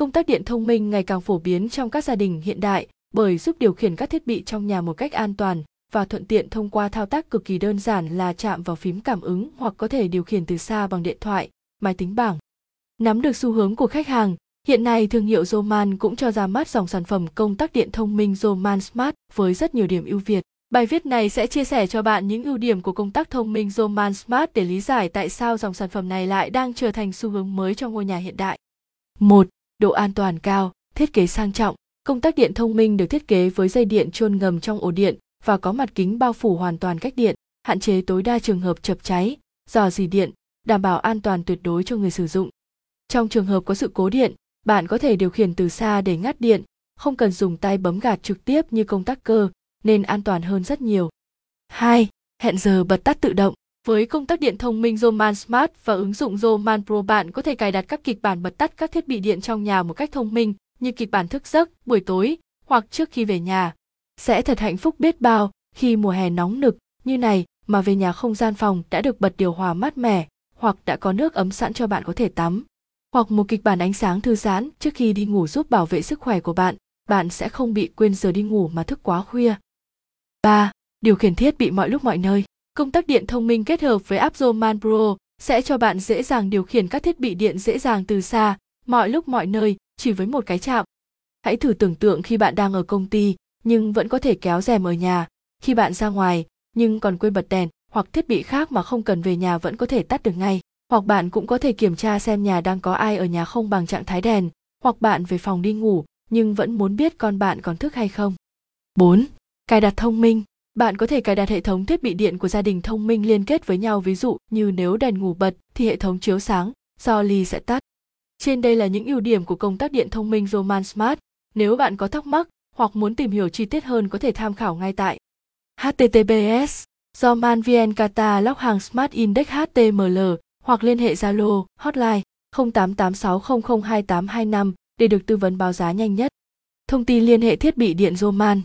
Công tắc điện thông minh ngày càng phổ biến trong các gia đình hiện đại bởi giúp điều khiển các thiết bị trong nhà một cách an toàn và thuận tiện thông qua thao tác cực kỳ đơn giản là chạm vào phím cảm ứng hoặc có thể điều khiển từ xa bằng điện thoại, máy tính bảng. Nắm được xu hướng của khách hàng, hiện nay thương hiệu Zoman cũng cho ra mắt dòng sản phẩm công tắc điện thông minh Zoman Smart với rất nhiều điểm ưu việt. Bài viết này sẽ chia sẻ cho bạn những ưu điểm của công tắc thông minh Zoman Smart để lý giải tại sao dòng sản phẩm này lại đang trở thành xu hướng mới trong ngôi nhà hiện đại. 1. Độ an toàn cao, thiết kế sang trọng. Công tắc điện thông minh được thiết kế với dây điện chôn ngầm trong ổ điện và có mặt kính bao phủ hoàn toàn cách điện, hạn chế tối đa trường hợp chập cháy, dò dỉ điện, đảm bảo an toàn tuyệt đối cho người sử dụng. Trong trường hợp có sự cố điện, bạn có thể điều khiển từ xa để ngắt điện, không cần dùng tay bấm gạt trực tiếp như công tắc cơ, nên an toàn hơn rất nhiều. 2. Hẹn giờ bật tắt tự động. Với công tắc điện thông minh Zoman Smart và ứng dụng Zoman Pro bạn có thể cài đặt các kịch bản bật tắt các thiết bị điện trong nhà một cách thông minh như kịch bản thức giấc buổi tối hoặc trước khi về nhà. Sẽ thật hạnh phúc biết bao khi mùa hè nóng nực như này mà về nhà không gian phòng đã được bật điều hòa mát mẻ hoặc đã có nước ấm sẵn cho bạn có thể tắm. Hoặc một kịch bản ánh sáng thư giãn trước khi đi ngủ giúp bảo vệ sức khỏe của bạn, bạn sẽ không bị quên giờ đi ngủ mà thức quá khuya. 3. Điều khiển thiết bị mọi lúc mọi nơi. Công tắc điện thông minh kết hợp với app Zoman Pro sẽ cho bạn dễ dàng điều khiển các thiết bị điện dễ dàng từ xa, mọi lúc mọi nơi, chỉ với một cái chạm. Hãy thử tưởng tượng khi bạn đang ở công ty nhưng vẫn có thể kéo rèm ở nhà, khi bạn ra ngoài nhưng còn quên bật đèn hoặc thiết bị khác mà không cần về nhà vẫn có thể tắt được ngay. Hoặc bạn cũng có thể kiểm tra xem nhà đang có ai ở nhà không bằng trạng thái đèn, hoặc bạn về phòng đi ngủ nhưng vẫn muốn biết con bạn còn thức hay không. 4. Cài đặt thông minh. Bạn có thể cài đặt hệ thống thiết bị điện của gia đình thông minh liên kết với nhau ví dụ như nếu đèn ngủ bật thì hệ thống chiếu sáng, do ly sẽ tắt. Trên đây là những ưu điểm của công tắc điện thông minh Roman Smart. Nếu bạn có thắc mắc hoặc muốn tìm hiểu chi tiết hơn có thể tham khảo ngay tại https Roman VN Catalog hàng Smart Index HTML hoặc liên hệ zalo hotline 0886002825 để được tư vấn báo giá nhanh nhất thông tin liên hệ thiết bị điện Roman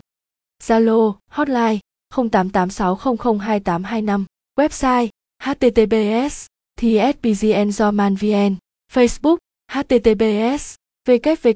Zalo, hotline 0886002825, website https thspgn do man vn, Facebook https www